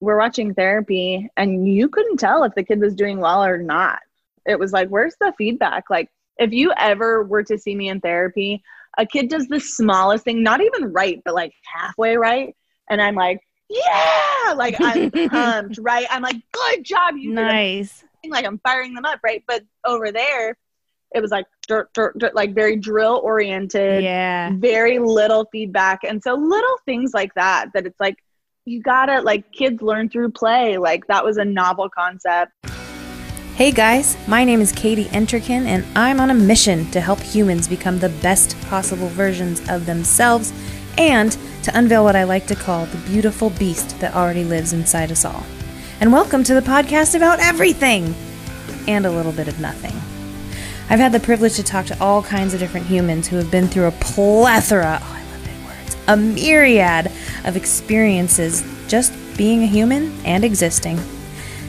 we're watching therapy and you couldn't tell if the kid was doing well or not. It was like, where's the feedback? Like, if you ever were to see me in therapy, a kid does the smallest thing, not even right, but like halfway right. And I'm like, yeah, like I'm pumped, right? I'm like, good job, you nice. Like I'm firing them up, right? But over there, it was like dirt, dirt, dirt, like very drill oriented. Yeah. Very little feedback. And so little things like that, that it's like, you gotta like kids learn through play. Like that was a novel concept. Hey guys, my name is Katie Entrikin, and I'm on a mission to help humans become the best possible versions of themselves and to unveil what I like to call the beautiful beast that already lives inside us all. And welcome to the podcast about everything and a little bit of nothing. I've had the privilege to talk to all kinds of different humans who have been through a plethora, oh, I a myriad of experiences just being a human and existing.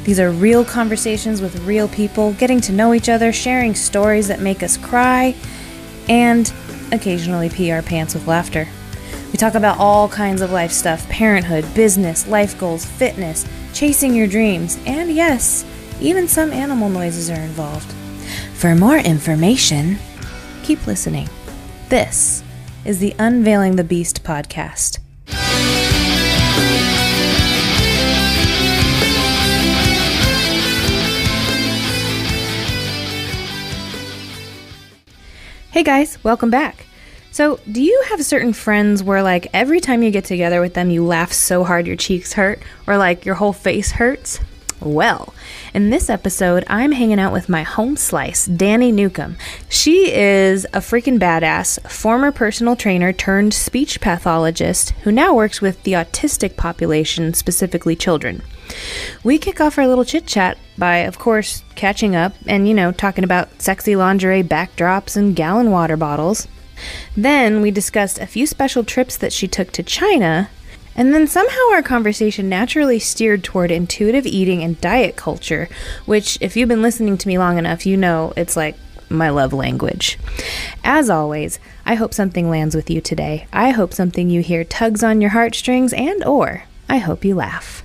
These are real conversations with real people, getting to know each other, sharing stories that make us cry, and occasionally pee our pants with laughter. We talk about all kinds of life stuff parenthood, business, life goals, fitness, chasing your dreams, and yes, even some animal noises are involved. For more information, keep listening. This is the Unveiling the Beast podcast. Hey guys, welcome back. So, do you have certain friends where, like, every time you get together with them, you laugh so hard your cheeks hurt, or like your whole face hurts? Well, in this episode, I'm hanging out with my home slice, Dani Newcombe. She is a freaking badass, former personal trainer turned speech pathologist who now works with the autistic population, specifically children. We kick off our little chit chat by, of course, catching up and, you know, talking about sexy lingerie backdrops and gallon water bottles. Then we discussed a few special trips that she took to China and then somehow our conversation naturally steered toward intuitive eating and diet culture, which, if you've been listening to me long enough, you know it's like my love language. As always, I hope something lands with you today. I hope something you hear tugs on your heartstrings and or I hope you laugh.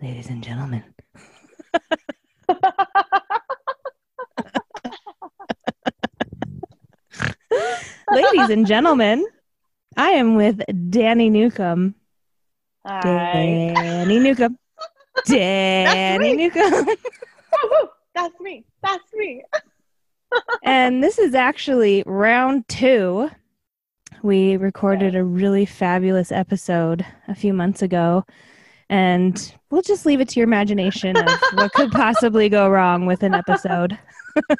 Ladies and gentlemen. Ladies and gentlemen, I am with Dani Newcombe. Hi. Dani Newcombe. Dani Newcombe. That's me. That's me. and this is actually round two. We recorded a really fabulous episode a few months ago. And we'll just leave it to your imagination of what could possibly go wrong with an episode.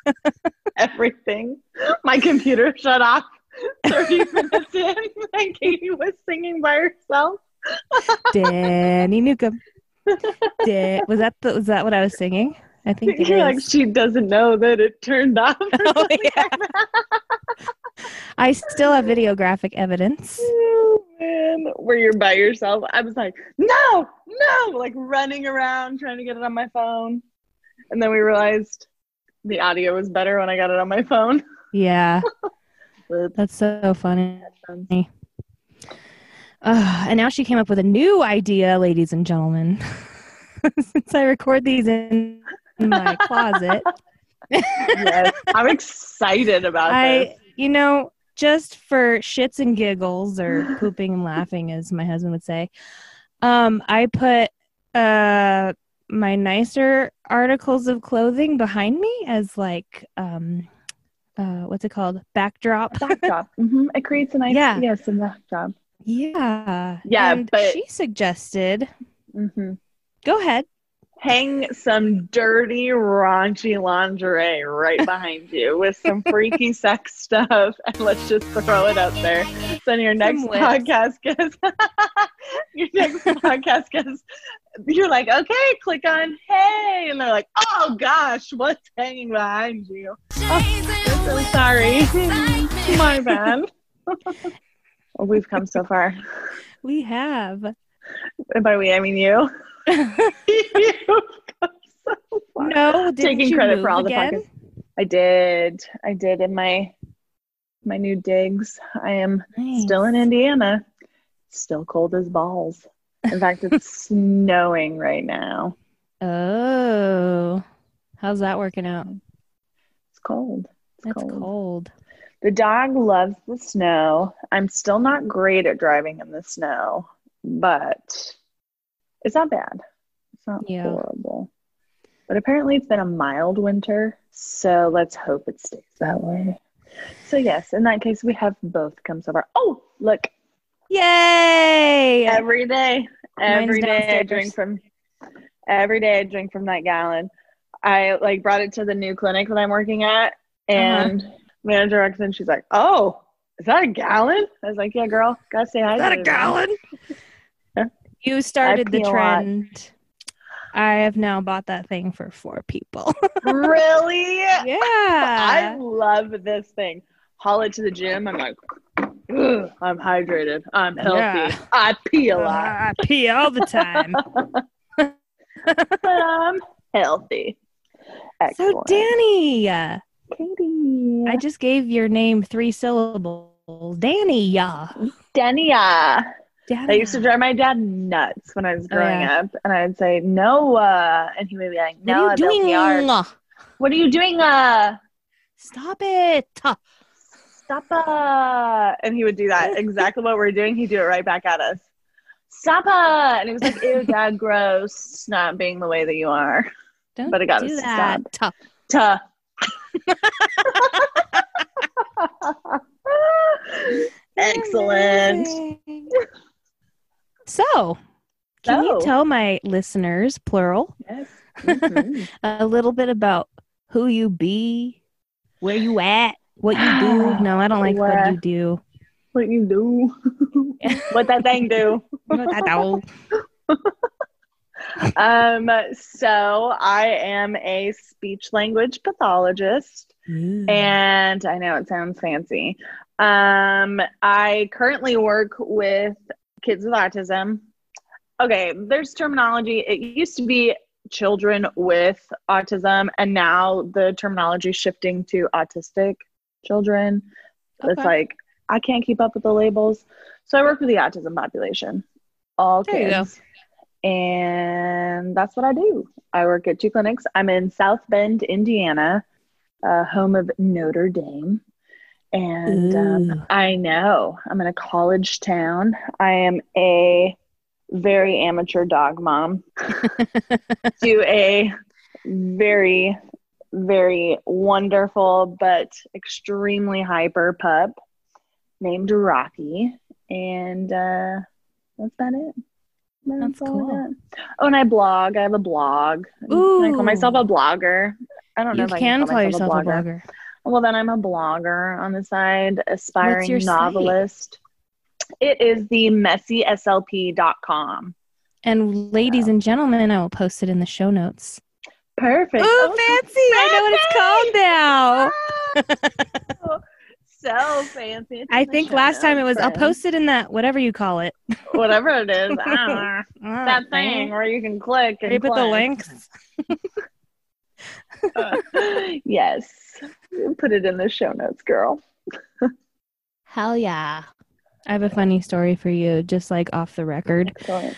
Everything. My computer shut off 30 minutes in and Katie was singing by herself. Dani Newcombe. Da- was that the, was that what I was singing? I think like, she doesn't know that it turned off. Oh, yeah. I still have videographic evidence. Oh, man. Where you're by yourself. I was like, no, no, like running around trying to get it on my phone. And then we realized the audio was better when I got it on my phone. Yeah, that's so funny. Uh, and now she came up with a new idea, ladies and gentlemen. Since I record these in my closet, yes, I'm excited about I, this. You know, just for shits and giggles or pooping and laughing, as my husband would say, um, I put uh my nicer articles of clothing behind me as like um uh what's it called backdrop Backdrop. Mm-hmm. It creates a nice, Yeah. yes, a backdrop. yeah Yeah, and but- she suggested Mm-hmm. go ahead hang some dirty, raunchy lingerie right behind you with some freaky sex stuff, and let's just throw it out there. Then your next podcast guest, your next podcast guest, you're like, okay, click on hey, and they're like, oh gosh, what's hanging behind you? Oh, I'm so sorry, my bad. well, we've come so far, we have and by we I mean you. You've come so no Taking you credit for all the again? podcasts. I did. I did in my my new digs. I am still in Indiana. Still cold as balls. In fact, it's snowing right now. Oh, how's that working out? It's cold. It's That's cold. The dog loves the snow. I'm still not great at driving in the snow, but it's not bad. It's not Yeah. horrible. But apparently, it's been a mild winter, so let's hope it stays that way. So, yes, in that case, we have both come so far. Oh, look, Yay! every day, every day I drink from, every day I drink from that gallon. I like brought it to the new clinic that I'm working at, uh-huh. and manager walks in. She's like, "Oh, is that a gallon?" I was like, "Yeah, girl, gotta say hi." Is that a Yeah. You started the pee a lot. trend. I have now bought that thing for four people. really? Yeah. I love this thing. Haul it to the gym. I'm like, "Ugh, I'm hydrated. I'm healthy. Yeah. I pee a lot, I pee all the time. but I'm healthy. so, Dani, uh, Katie, I just gave your name three syllables. Dani, yeah. Dani. That used to drive my dad nuts when I was Oh, growing yeah. up, and I'd say Noah, and he would be like, What "No, are you doing? What are you doing? Uh, Stop it. stop uh and he would do that exactly what we're doing he'd do it right back at us stop uh and it was like ew dad gross not being the way that you are Don't But I gotta do that. Tuh. Tuh. excellent. So, can you tell my listeners, plural, yes Mhm. a little bit about who you be, where you at, what you do? No, I don't like what Where- you do. what you do what that thing do What I do. um so i am a speech language pathologist and I know it sounds fancy. Um, I currently work with kids with autism. Okay, there's terminology. It used to be children with autism, and now the terminology is shifting to autistic children. It's like I can't keep up with the labels, so I work with the autism population, all There kids, and that's what I do. I work at two clinics. I'm in South Bend, Indiana uh, home of Notre Dame. And um, I know I'm in a college town. I am a very amateur dog mom to a very, very wonderful but extremely hyper pup named Rocky. And uh, that's about it. That's all I cool. got. Oh, and I blog. I have a blog. Can I call myself a blogger? I don't know You if I can can call yourself a blogger. Well, then I'm a blogger on the side, aspiring your site? novelist. It is the messyslp.com. And ladies and gentlemen, I will post it in the show notes. Perfect. Ooh, Oh, fancy! I know what it's called now. so fancy. It's I think last time it was. I'll post it in that whatever you call it. whatever it is. I don't know. Ah, that thing where you can click and put the links. yes. Put it in the show notes, girl. Hell yeah! I have a funny story for you, just like off the record. Excellent.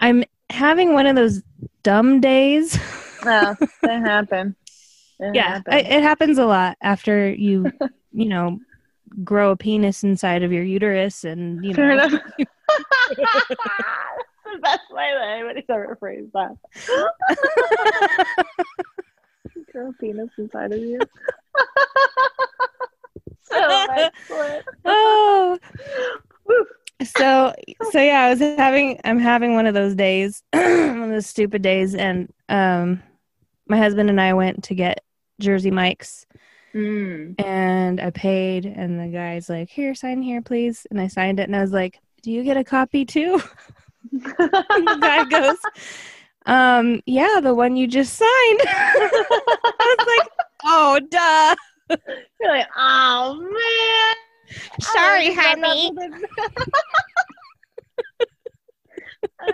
I'm having one of those dumb days. Oh, that happened. It yeah, happened. I, it happens a lot after you, you know, grow a penis inside of your uterus, and you Fair know. enough. the best way that anybody's ever phrased that. A penis inside of you. so excellent. oh, so so yeah, I was having I'm having one of those days, one of those stupid days, and um, my husband and I went to get Jersey Mike's, Mm. and I paid, and the guy's like, "Here, sign here, please," and I signed it, and I was like, "Do you get a copy too?" The guy goes, "Um, yeah, the one you just signed." I was like, "Oh, duh." You're like, oh man. Sorry, I honey. didn't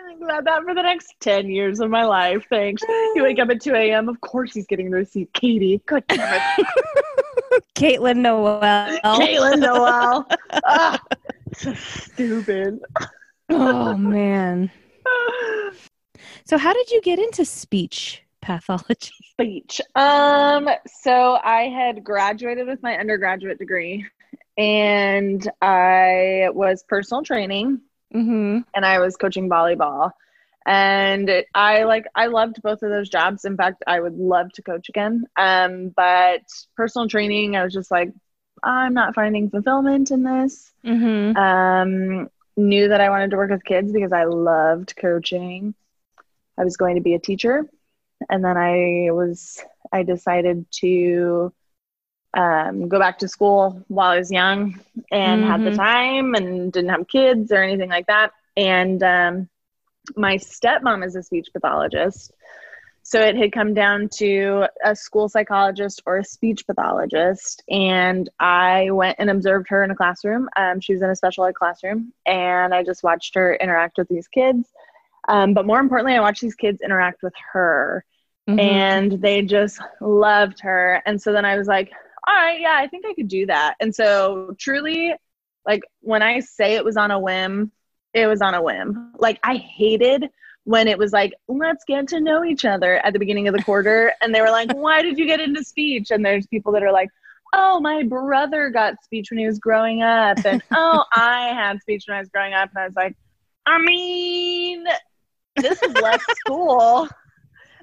think about that for the next 10 years of my life. Thanks. You wake up at 2 a.m. Of course he's getting the receipt. Katie. God damn it. Caitlin Noel. Caitlin Noel. ah, so stupid. Oh man. So how did you get into speech pathology? Speech. Um, so I had graduated with my undergraduate degree and I was personal training Mm-hmm. and I was coaching volleyball. And it- I like I loved both of those jobs. In fact, I would love to coach again. Um, but personal training, I was just like, I'm not finding fulfillment in this. Mm-hmm. Um, knew that I wanted to work with kids because I loved coaching. I was going to be a teacher, and then I was I decided to um, go back to school while I was young and had the Mhm. time and didn't have kids or anything like that. And um, my stepmom is a speech pathologist. So it had come down to a school psychologist or a speech pathologist. And I went and observed her in a classroom. Um, she was in a special ed classroom. And I just watched her interact with these kids. Um, but more importantly, I watched these kids interact with her Mm-hmm. and they just loved her. And so then I was like, all right, yeah, I think I could do that. And so truly, like when I say it was on a whim, it was on a whim. Like I hated when it was like, let's get to know each other at the beginning of the quarter. And they were like, why did you get into speech? And there's people that are like, oh, my brother got speech when he was growing up. And oh, I had speech when I was growing up. And I was like, I mean, this is less school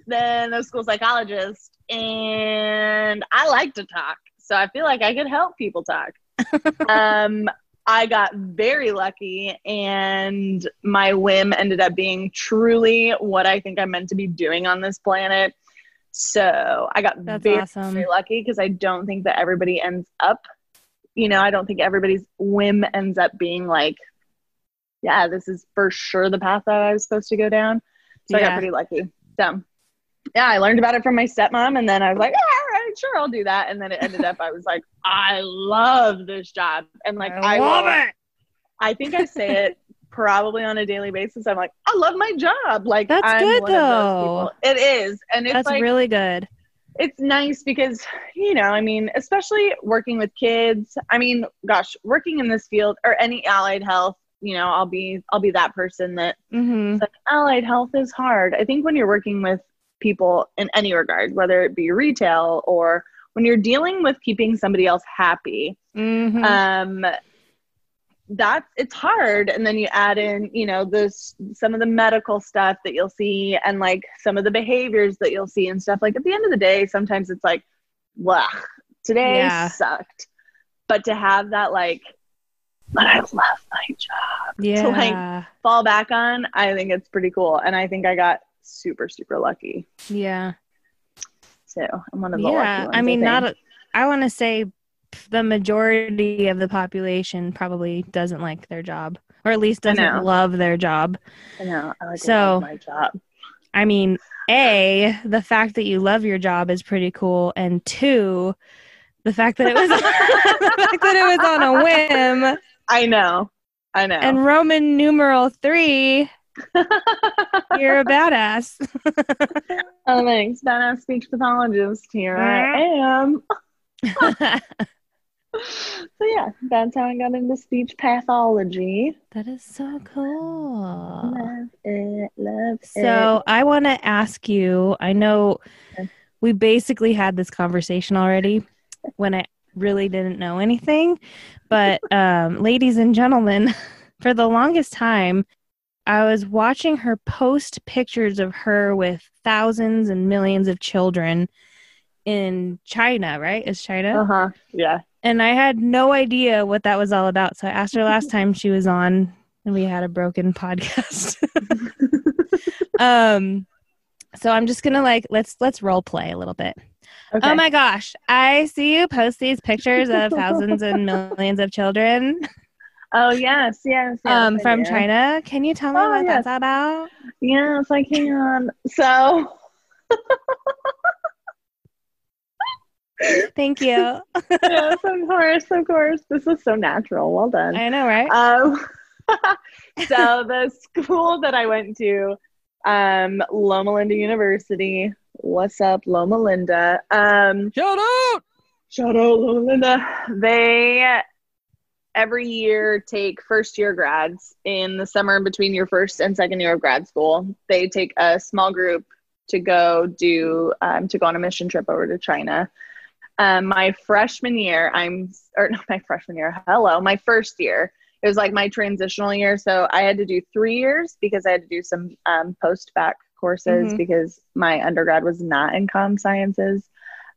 than a school psychologist. And I like to talk. So I feel like I could help people talk. um, I got very lucky, and my whim ended up being truly what I think I'm meant to be doing on this planet. So I got That's very, awesome. very lucky because I don't think that everybody ends up, you know, I don't think everybody's whim ends up being like, yeah, this is for sure the path that I was supposed to go down. So I got pretty lucky. So yeah, I learned about it from my stepmom, and then I was like, yeah, all right, sure, I'll do that. And then it ended up, I was like, I love this job, and like I, love will- it. I think I say it probably on a daily basis. I'm like, I love my job. Like That's I'm good, one of those though. It is, and it's That's like really good. it's nice because you know i mean especially working with kids i mean gosh working in this field or any allied health you know i'll be i'll be that person that Mm-hmm. like allied health is hard i think when you're working with people in any regard whether it be retail or when you're dealing with keeping somebody else happy Mm-hmm. um that's it's hard and then you add in you know this some of the medical stuff that you'll see and like some of the behaviors that you'll see and stuff like at the end of the day sometimes it's like wow today Yeah. sucked but to have that like but i love my job yeah. to like fall back on i think it's pretty cool and i think i got super super lucky yeah. so i'm one of the lucky Yeah. ones, I mean, think. not. A, I want to say the majority of the population probably doesn't like their job, or at least doesn't love their job. i know i like So- my job I mean, a the fact that you love your job is pretty cool, and two, the fact that it was the fact that it was on a whim, i know i know and Roman numeral three, you're a badass. Oh, thanks. Badass speech pathologist. Here I am. So, yeah, that's how I got into speech pathology. that is so cool. Love it. Love it. So I want to ask you. I know we basically had this conversation already when I really didn't know anything, but um, ladies and gentlemen, for the longest time, I was watching her post pictures of her with thousands and millions of children in China. Right? Is China? Uh huh. Yeah. and I had no idea what that was all about. So I asked her last time she was on, and we had a broken podcast. um, so I'm just gonna like let's let's role play a little bit. Okay. Oh my gosh, I see you post these pictures of thousands and millions of children oh, yes. Yes. yes um, from. China. Can you tell me Oh, what yes. that's about? Yes, I can. So, Thank you. yes, of course. Of course. This is so natural. Well done. I know, right? Um, so the school that I went to, um, Loma Linda University. What's up, Loma Linda? Um, Shout out! shout out Loma Linda. They every year take first year grads in the summer between your first and second year of grad school. They take a small group to go do um, to go on a mission trip over to China. Um, my freshman year, I'm or not my freshman year. Hello, my first year. It was like my transitional year, so I had to do three years because I had to do some um, post bac courses Mhm. because my undergrad was not in com sciences.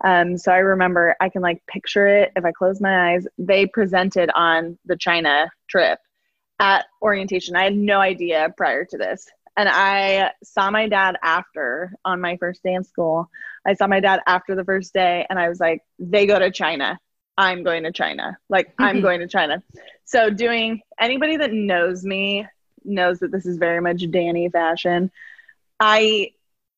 Um, so I remember I can like picture it if I close my eyes. They presented on the China trip at orientation. I had no idea prior to this. And I saw my dad after on my first day in school. I saw my dad after the first day and I was like, they go to China. I'm going to China. Like, I'm Mhm. going to China. So, doing anybody that knows me knows that this is very much Dani fashion. I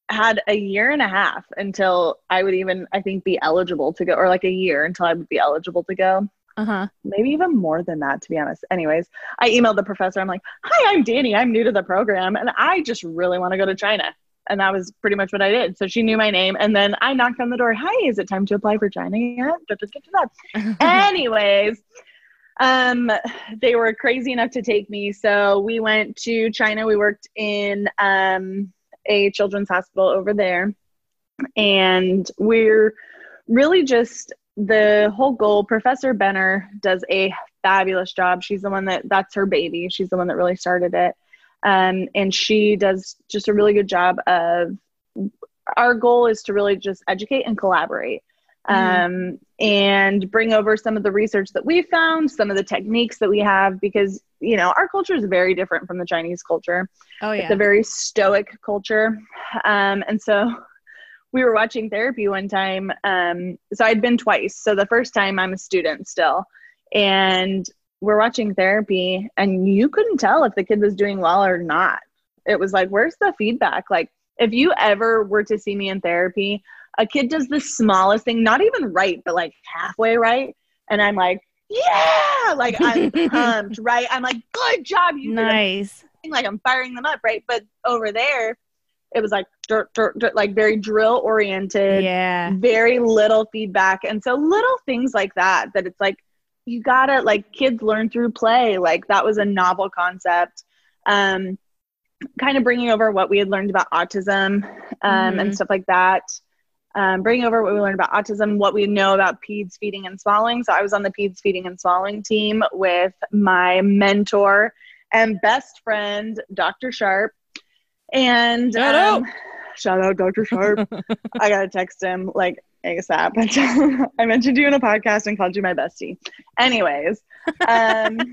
had a year and a half until I would even, I think, be eligible to go, or like a year until I would be eligible to go. Uh huh. Maybe even more than that, to be honest. Anyways, I emailed the professor. I'm like, Hi, I'm Dani. I'm new to the program and I just really want to go to China. And that was pretty much what I did. So she knew my name. And then I knocked on the door. Hi, is it time to apply for China yet? Da, da, da, da, da. Anyways, um, they were crazy enough to take me. So we went to China. We worked in um, a children's hospital over there. And we're really just the whole goal. Professor Benner does a fabulous job. She's the one that that's her baby. She's the one that really started it. Um, and she does just a really good job of our goal is to really just educate and collaborate um, and bring over some of the research that we found, some of the techniques that we have, because you know our culture is very different from the Chinese culture. Oh yeah. It's a very stoic culture, um, and so we were watching therapy one time. Um, so I'd been twice. So the first time I'm a student still, and we're watching therapy, and you couldn't tell if the kid was doing well or not. It was like, where's the feedback? Like, if you ever were to see me in therapy, a kid does the smallest thing, not even right, but like halfway right. And I'm like, yeah, like I'm pumped, right? I'm like, good job, you nice. like I'm firing them up, right? But over there, it was like dirt, dirt, dirt, like very drill oriented, Yeah. very little feedback. And so little things like that, that it's like, you gotta like kids learn through play. Like that was a novel concept. Um, kind of bringing over what we had learned about autism um, and Mhm. stuff like that. Um, bringing over what we learned about autism, what we know about peds feeding and swallowing. So I was on the peds feeding and swallowing team with my mentor and best friend, Dr. Sharp. And Shout um, shout out Dr. Sharp. I gotta text him like ASAP. I mentioned you in a podcast and called you my bestie. Anyways, um,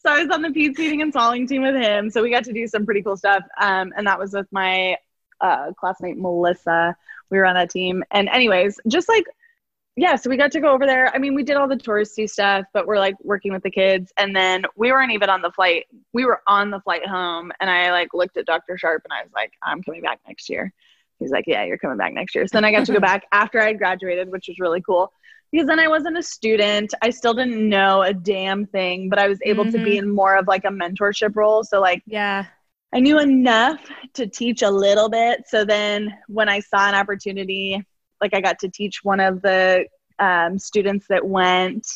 so I was on the peds feeding and swallowing team with him. So we got to do some pretty cool stuff. Um, and that was with my uh, classmate Melissa. We were on that team. And anyways, just like yeah, so we got to go over there. I mean, we did all the touristy stuff, but we're like working with the kids. And then we weren't even on the flight. We were on the flight home, and I like looked at Dr. Sharp and I was like, I'm coming back next year. He's like, Yeah, you're coming back next year. So then I got to go back after I graduated, which was really cool because then I wasn't a student. I still didn't know a damn thing, but I was able to be in more of like a mentorship role. So like Yeah. I knew enough to teach a little bit. So then when I saw an opportunity, like I got to teach one of the um, students that went.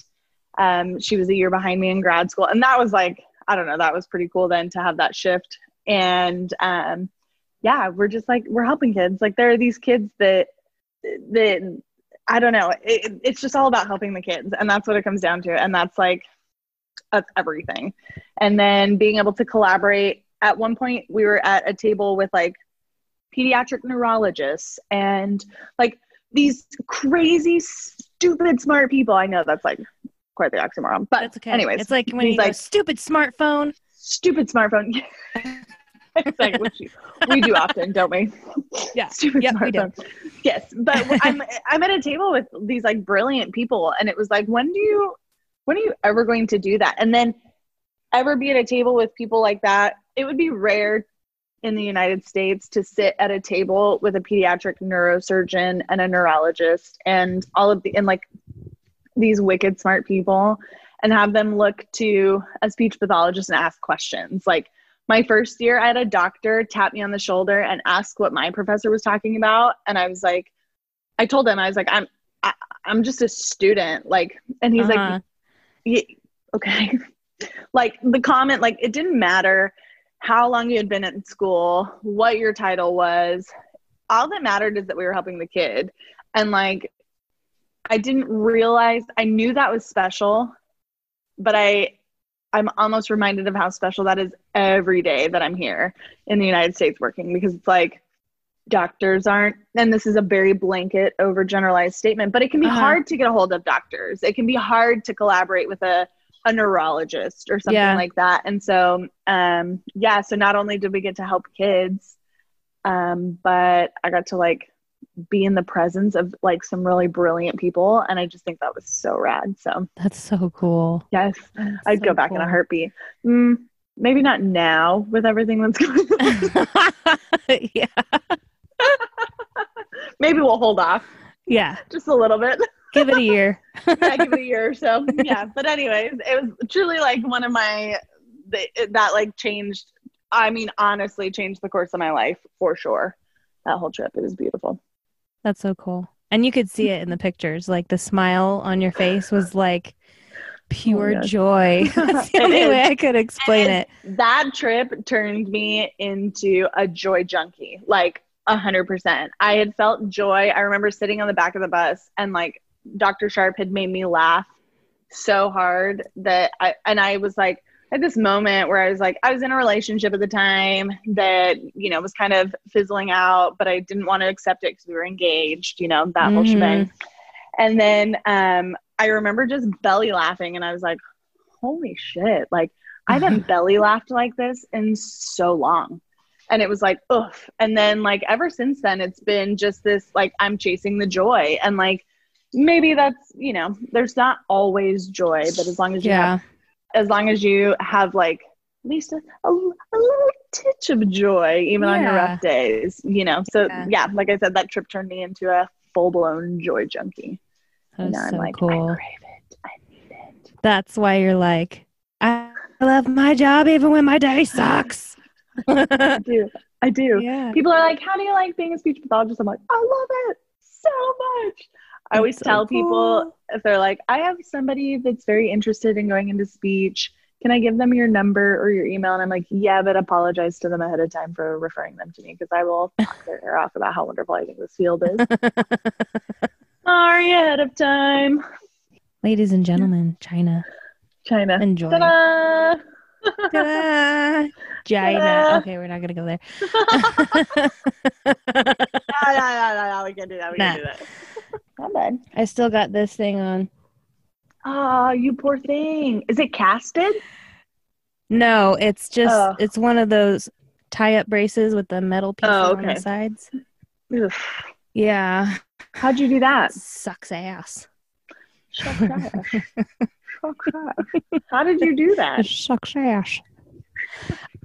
Um, she was a year behind me in grad school. And that was like, I don't know, that was pretty cool then to have that shift. And um, yeah, we're just like, we're helping kids. Like there are these kids that, that I don't know, it, it's just all about helping the kids. And that's what it comes down to. And that's like, that's everything. And then being able to collaborate. At one point, we were at a table with like pediatric neurologists and like these crazy, stupid, smart people. I know that's like quite the oxymoron, but That's okay. anyways, it's like when he's you go, like- stupid smartphone. stupid smartphone. it's like which we do often, don't we? Yeah. stupid Yep, we do. smartphone. Yes, but I'm I'm at a table with these like brilliant people, and it was like, when do you, when are you ever going to do that? And then ever be at a table with people like that? It would be rare in the United States to sit at a table with a pediatric neurosurgeon and a neurologist and all of the and like these wicked smart people and have them look to a speech pathologist and ask questions. Like my first year, I had a doctor tap me on the shoulder and ask what my professor was talking about. And I was like, I told him, I was like, I'm, I, am i am just a student. Like, and he's uh-huh. like, okay. like the comment, like it didn't matter how long you had been in school, what your title was. All that mattered is that we were helping the kid. And like, I didn't realize, I knew that was special, but I, I'm almost reminded of how special that is every day that I'm here in the United States working because it's like doctors aren't, and this is a very blanket, overgeneralized statement, but it can be uh-huh. hard to get a hold of doctors. It can be hard to collaborate with a a neurologist or something yeah. like that. And so, um, yeah, so not only did we get to help kids, um, but I got to like be in the presence of like some really brilliant people. And I just think that was so rad. So that's so cool. Yes. That's I'd so go back cool. in a heartbeat. Mm, maybe not now with everything that's going on. yeah. maybe we'll hold off. Yeah. Just a little bit give it a year. yeah, give it a year or so. Yeah, but anyways, it was truly like one of my that like changed. I mean, honestly, changed the course of my life for sure. That whole trip, it was beautiful. That's so cool, and you could see it in the pictures. Like the smile on your face was like pure oh, joy. That's the only way I could explain it. That trip turned me into a joy junkie. Like a hundred percent. I had felt joy. I remember sitting on the back of the bus and like Dr. Sharp had made me laugh so hard that I and I was like at this moment where I was like I was in a relationship at the time that you know was kind of fizzling out, but I didn't want to accept it because we were engaged, you know that mm-hmm. whole shebang. And then um, I remember just belly laughing, and I was like, "Holy shit!" Like I haven't belly laughed like this in so long. And it was like, oof. And then, like, ever since then, it's been just this, like, I'm chasing the joy. And, like, maybe that's you know there's not always joy but as long as you yeah. have as long as you have like at least a, a, a little titch of joy even yeah. on your rough days you know so yeah. yeah. like i said that trip turned me into a full-blown joy junkie that's so i'm like cool. i crave it i need it that's why you're like i love my job even when my day sucks i do i do yeah. people are like how do you like being a speech pathologist i'm like i love it so much I always so tell cool. people if they're like, I have somebody that's very interested in going into speech. Can I give them your number or your email? And I'm like, yeah, but apologize to them ahead of time for referring them to me because I will talk their ear off about how wonderful I think this field is. Sorry ahead of time. Ladies and gentlemen, China. China. Enjoy. Ta-da! Ta-da! China. Okay, we're not gonna go there. no, no, no, no, We can do that. We nah. can do that. Not bad. I still got this thing on. Oh, you poor thing. Is it casted? No, it's just oh. it's one of those tie-up braces with the metal pieces oh, okay. on the sides. Oof. Yeah. How'd you do that? Sucks ass. Sucks ass. Sucks ass. How did you do that? Sucks ass.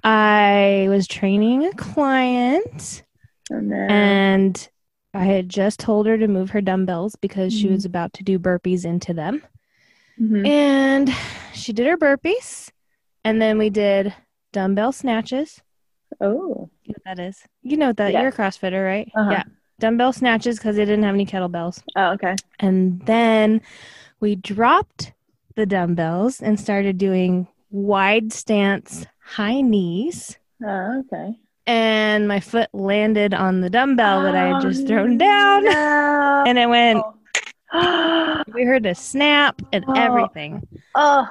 I was training a client, oh, and I had just told her to move her dumbbells because mm-hmm. she was about to do burpees into them. Mm-hmm. And she did her burpees. And then we did dumbbell snatches. Oh. You know what that is? You know that. Yeah. You're a CrossFitter, right? Uh-huh. Yeah. Dumbbell snatches because they didn't have any kettlebells. Oh, okay. And then we dropped the dumbbells and started doing wide stance high knees. Oh, okay and my foot landed on the dumbbell oh, that I had just thrown down. No. and it went. we heard a snap and oh. everything. Oh.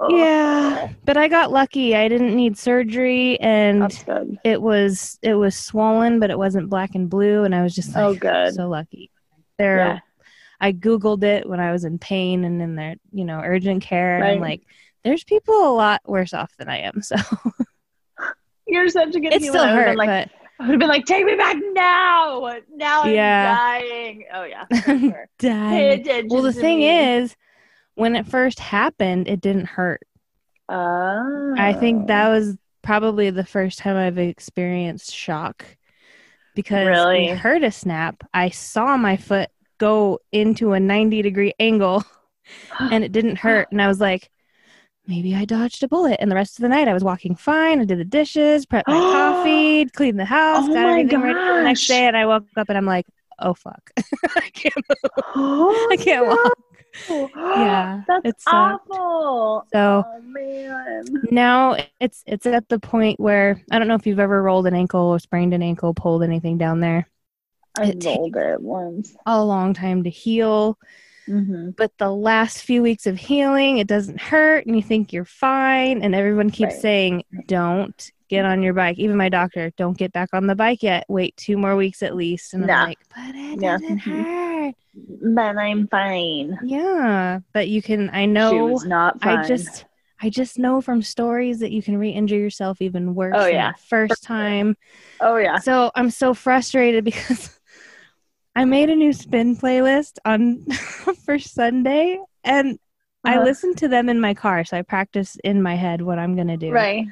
oh. Yeah, but I got lucky. I didn't need surgery, and it was it was swollen, but it wasn't black and blue. And I was just oh, like, oh, good, so lucky. There, yeah. I googled it when I was in pain and in their you know urgent care, right. and I'm like, there's people a lot worse off than I am. So You're such a good it human. Still hurt, like, but... I would have been like, take me back now. Now I'm yeah. dying. Oh yeah. Sure. dying. Well, the thing me. is, when it first happened, it didn't hurt. Oh. I think that was probably the first time I've experienced shock because really? we heard a snap. I saw my foot go into a 90 degree angle and it didn't hurt. And I was like, maybe I dodged a bullet. And the rest of the night I was walking fine. I did the dishes, prepped my coffee, cleaned the house, Oh got everything ready for the next day. And I woke up and I'm like, oh fuck. I can't move. Oh, I can't walk. Yeah, That's awful. So oh man. now it's it's at the point where I don't know if you've ever rolled an ankle or sprained an ankle, pulled anything down there. I It rolled it once. A long time to heal. Mm-hmm. but the last few weeks of healing it doesn't hurt and you think you're fine and everyone keeps Right. saying don't get on your bike even my doctor don't get back on the bike yet wait two more weeks at least and Nah. i'm like but it Yeah. doesn't hurt But I'm fine. yeah but you can i know not fine. i just i just know from stories that you can re-injure yourself even worse Oh, yeah. the first time Oh yeah. so I'm so frustrated because I made a new spin playlist on for Sunday and I Uh-huh. listen to them in my car. So I practice in my head what I'm going to do. Right.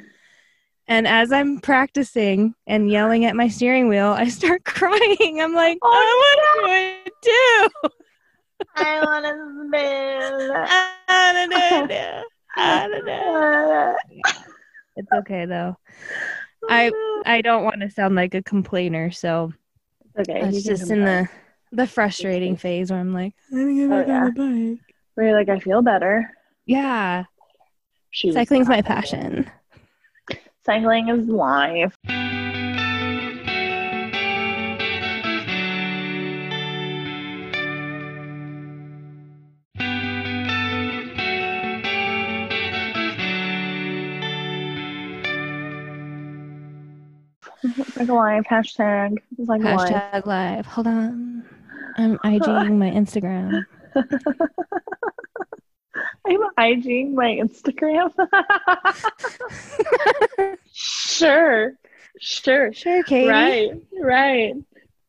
And as I'm practicing and yelling at my steering wheel, I start crying. I'm like, Oh, I want to do it too. I want to spin. I do it too. I don't know. It's okay though. I I don't want to sound like a complainer, so okay. it's just in the the frustrating phase where I'm like, I to oh, get Oh, yeah. on the bike. Where you're like, I feel better. Yeah, She cycling's my passion. Cycling is life. Like a life. Hashtag. Like. Hashtag live. Hold on, I'm IGing my Instagram. I'm IGing my Instagram. sure. Sure. Sure, Katie. Right. Right.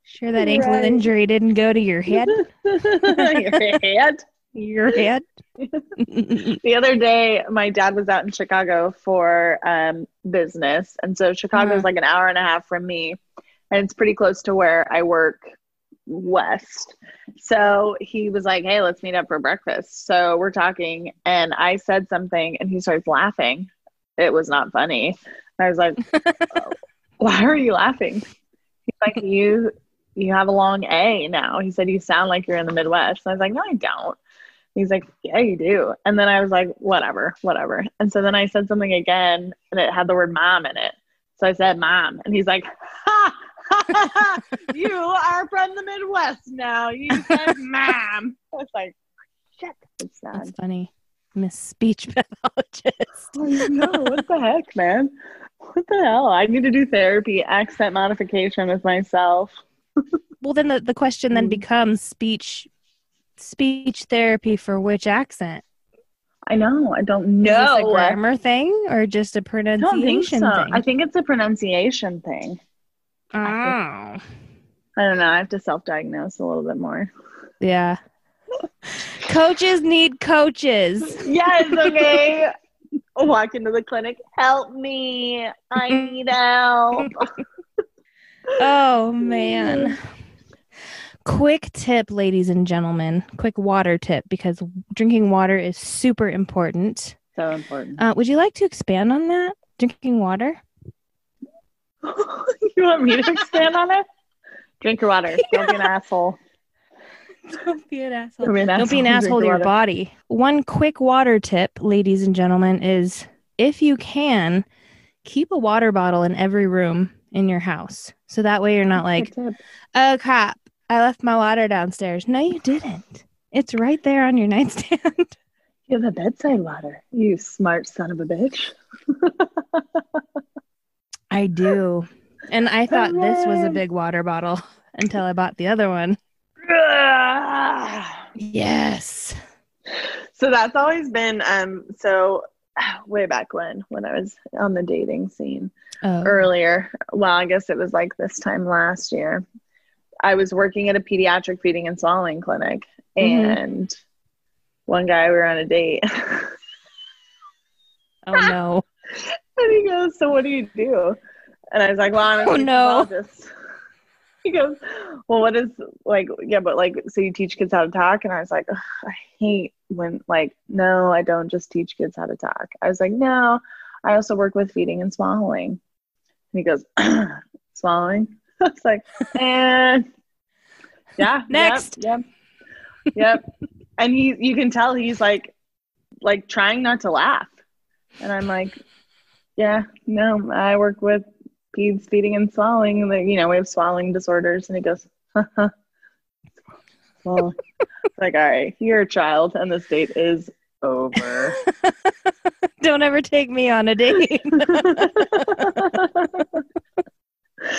Sure, that ankle Right. injury didn't go to your head. Your head. Your head. The other day, my dad was out in Chicago for um, business. And so Chicago's Uh-huh. like an hour and a half from me. And it's pretty close to where I work west. So he was like, Hey, let's meet up for breakfast. So we're talking, and I said something, and he starts laughing. It was not funny. And I was like, "Oh, Why are you laughing? He's like, You. You have a long A now. He said, You sound like you're in the Midwest. And I was like, No, I don't. He's like, Yeah, you do. And then I was like, Whatever, whatever. And so then I said something again and it had the word mom in it. So I said, Mom. And he's like, Ha, ha, ha, ha. You are from the Midwest now. You said mom. I was like, Shit. It's That's funny. Miss Speech Pathologist. Oh, no, what the heck, man? What the hell? I need to do therapy, accent modification with myself. Well, then the, the question then Mm. becomes speech speech therapy for which accent? I know. I don't know. Is this a grammar thing or just a pronunciation think so. thing? I think it's a pronunciation thing. oh, I don't know. I have to self-diagnose a little bit more. yeah. coaches need coaches. Yes. Okay. Walk into the clinic. Help me. I need help. Oh man. Quick tip, ladies and gentlemen. Quick water tip because drinking water is super important. So important. Uh, would you like to expand on that? Drinking water? you want me to expand on it? Drink your water. Don't be an asshole. Don't be an asshole. Don't be an Don't be an asshole. asshole to your water. body. One quick water tip, ladies and gentlemen, is if you can, keep a water bottle in every room in your house. So that way you're not like, oh crap, I left my water downstairs. No, you didn't. It's right there on your nightstand. You have a bedside water. You smart son of a bitch. I do. And I thought this was a big water bottle until I bought the other one. Yes. so that's always been um so way back when when i was on the dating scene Oh. earlier well i guess it was like this time last year i was working at a pediatric feeding and swallowing clinic Mhm. and one guy we were on a date Oh no. and he goes so what do you do and i was like well i'm a Oh, no. he goes, Well, what is like, yeah, but like, so you teach kids how to talk? And I was like, I hate when, like, no, I don't just teach kids how to talk. I was like, No, I also work with feeding and swallowing. And he goes, Swallowing? I was like, And yeah, Next. Yep. Yep. yep. and he, you can tell he's like, like trying not to laugh. And I'm like, yeah, no, I work with peds feeding and swallowing. And, you know, we have swallowing disorders. And he goes, well, like, all right, you're a child and this date is over. Don't ever take me on a date.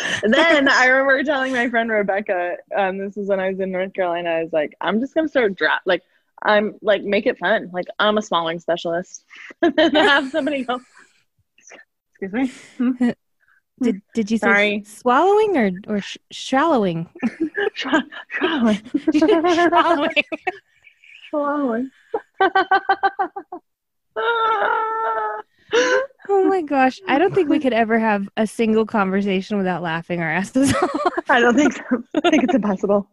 then I remember telling my friend Rebecca, um, this is when I was in North Carolina, I was like, I'm just gonna start drop like I'm like make it fun. Like I'm a swallowing specialist. and then have somebody go, excuse me. Hmm? did did you say Sorry. swallowing or or sh- swallowing? Swallowing. swallowing. Swallowing. Oh my gosh. I don't think we could ever have a single conversation without laughing our asses off. I don't think so. I think it's impossible.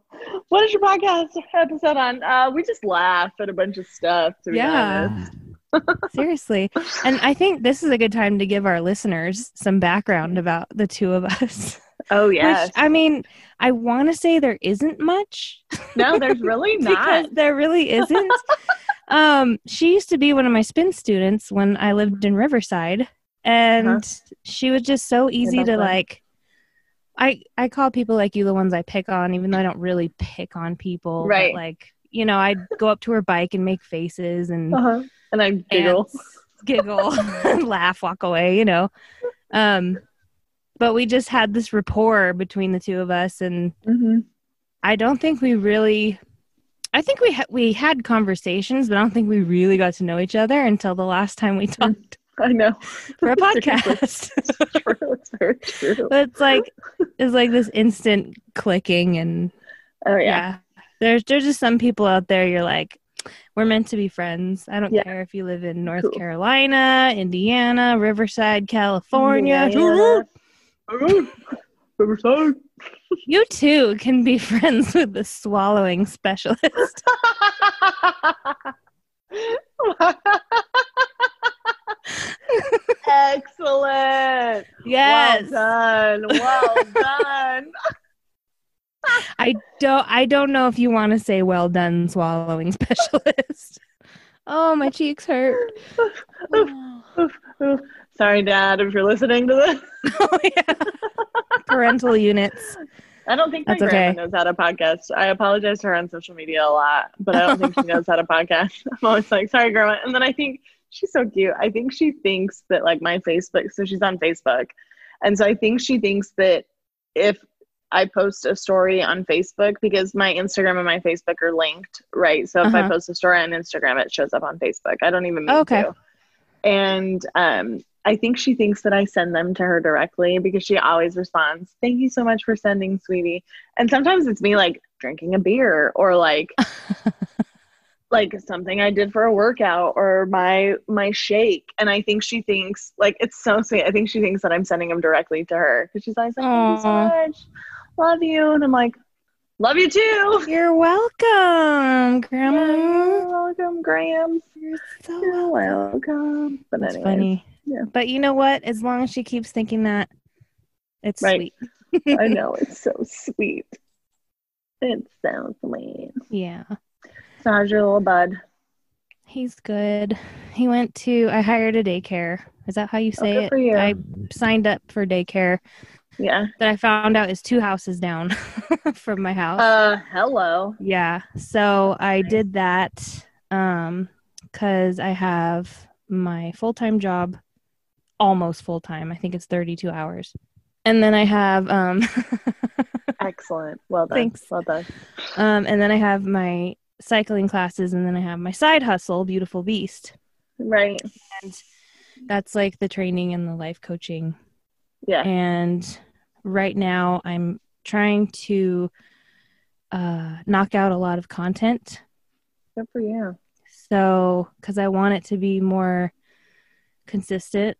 What is your podcast episode on? Uh, we just laugh at a bunch of stuff, to be Yeah. honest. Seriously. And I think this is a good time to give our listeners some background about the two of us. Oh, yes. Which, I mean, I want to say there isn't much no, there's really because not. there really isn't. Um, she used to be one of my spin students when I lived in Riverside, and Uh-huh. she was just so easy to fun. like. I I call people like you the ones I pick on, even though I don't really pick on people. but, Right. like you know, I'd go up to her bike and make faces and Uh-huh. And I giggle. giggle, and laugh, walk away, you know. Um, but we just had this rapport between the two of us, and hmm I don't think we really. I think we ha- we had conversations, but I don't think we really got to know each other until the last time we mm, talked I know. for a podcast. It's true. It's very true. but it's like it's like this instant clicking, and Oh, yeah. yeah. there's there's just some people out there. You're like, we're meant to be friends. I don't Yeah. care if you live in North Cool. Carolina, Indiana, Riverside, California. Yeah. You too can be friends with the swallowing specialist. Excellent. yes. Well done. Well done. I don't I don't know if you want to say well done swallowing specialist. oh, my cheeks hurt. oh. Sorry, Dad, if you're listening to this. yeah. Parental units. I don't think my That's grandma okay. knows how to podcast. I apologize to her on social media a lot, but I don't think she knows how to podcast. I'm always like, sorry, grandma. And then I think she's so cute. I think she thinks that like my Facebook, so she's on Facebook. And so I think she thinks that if I post a story on Facebook, because my Instagram and my Facebook are linked, right? So if I Uh-huh. post a story on Instagram, it shows up on Facebook. I don't even mean Okay. to. And um, I think she thinks that I send them to her directly because she always responds, Thank you so much for sending, sweetie. And sometimes it's me like drinking a beer or like like something I did for a workout or my my shake. And I think she thinks like it's so sweet. I think she thinks that I'm sending them directly to her because she's always like, Thank you so much. Love you. And I'm like, Love you too. You're welcome, Grandma. You're welcome, Grams. You're so You're welcome. welcome. But That's anyways, funny. Yeah. But you know what? As long as she keeps thinking that, it's Right. sweet. I know it's so sweet. It's so sweet. Yeah. So how's your little bud? He's good. He went to I hired a daycare. Is that how you say good it? for you. I signed up for daycare Yeah. that I found out is two houses down from my house. Uh, hello. yeah. So I did that um cuz I have my full-time job almost full-time. I think it's 32 hours. And then I have um Excellent. Well done. Thanks. Well done. um and then I have my cycling classes and then I have my side hustle, Beautiful Beast. Right. And that's like the training and the life coaching Yeah. and right now i'm trying to uh, knock out a lot of content Good for you. so because i want it to be more consistent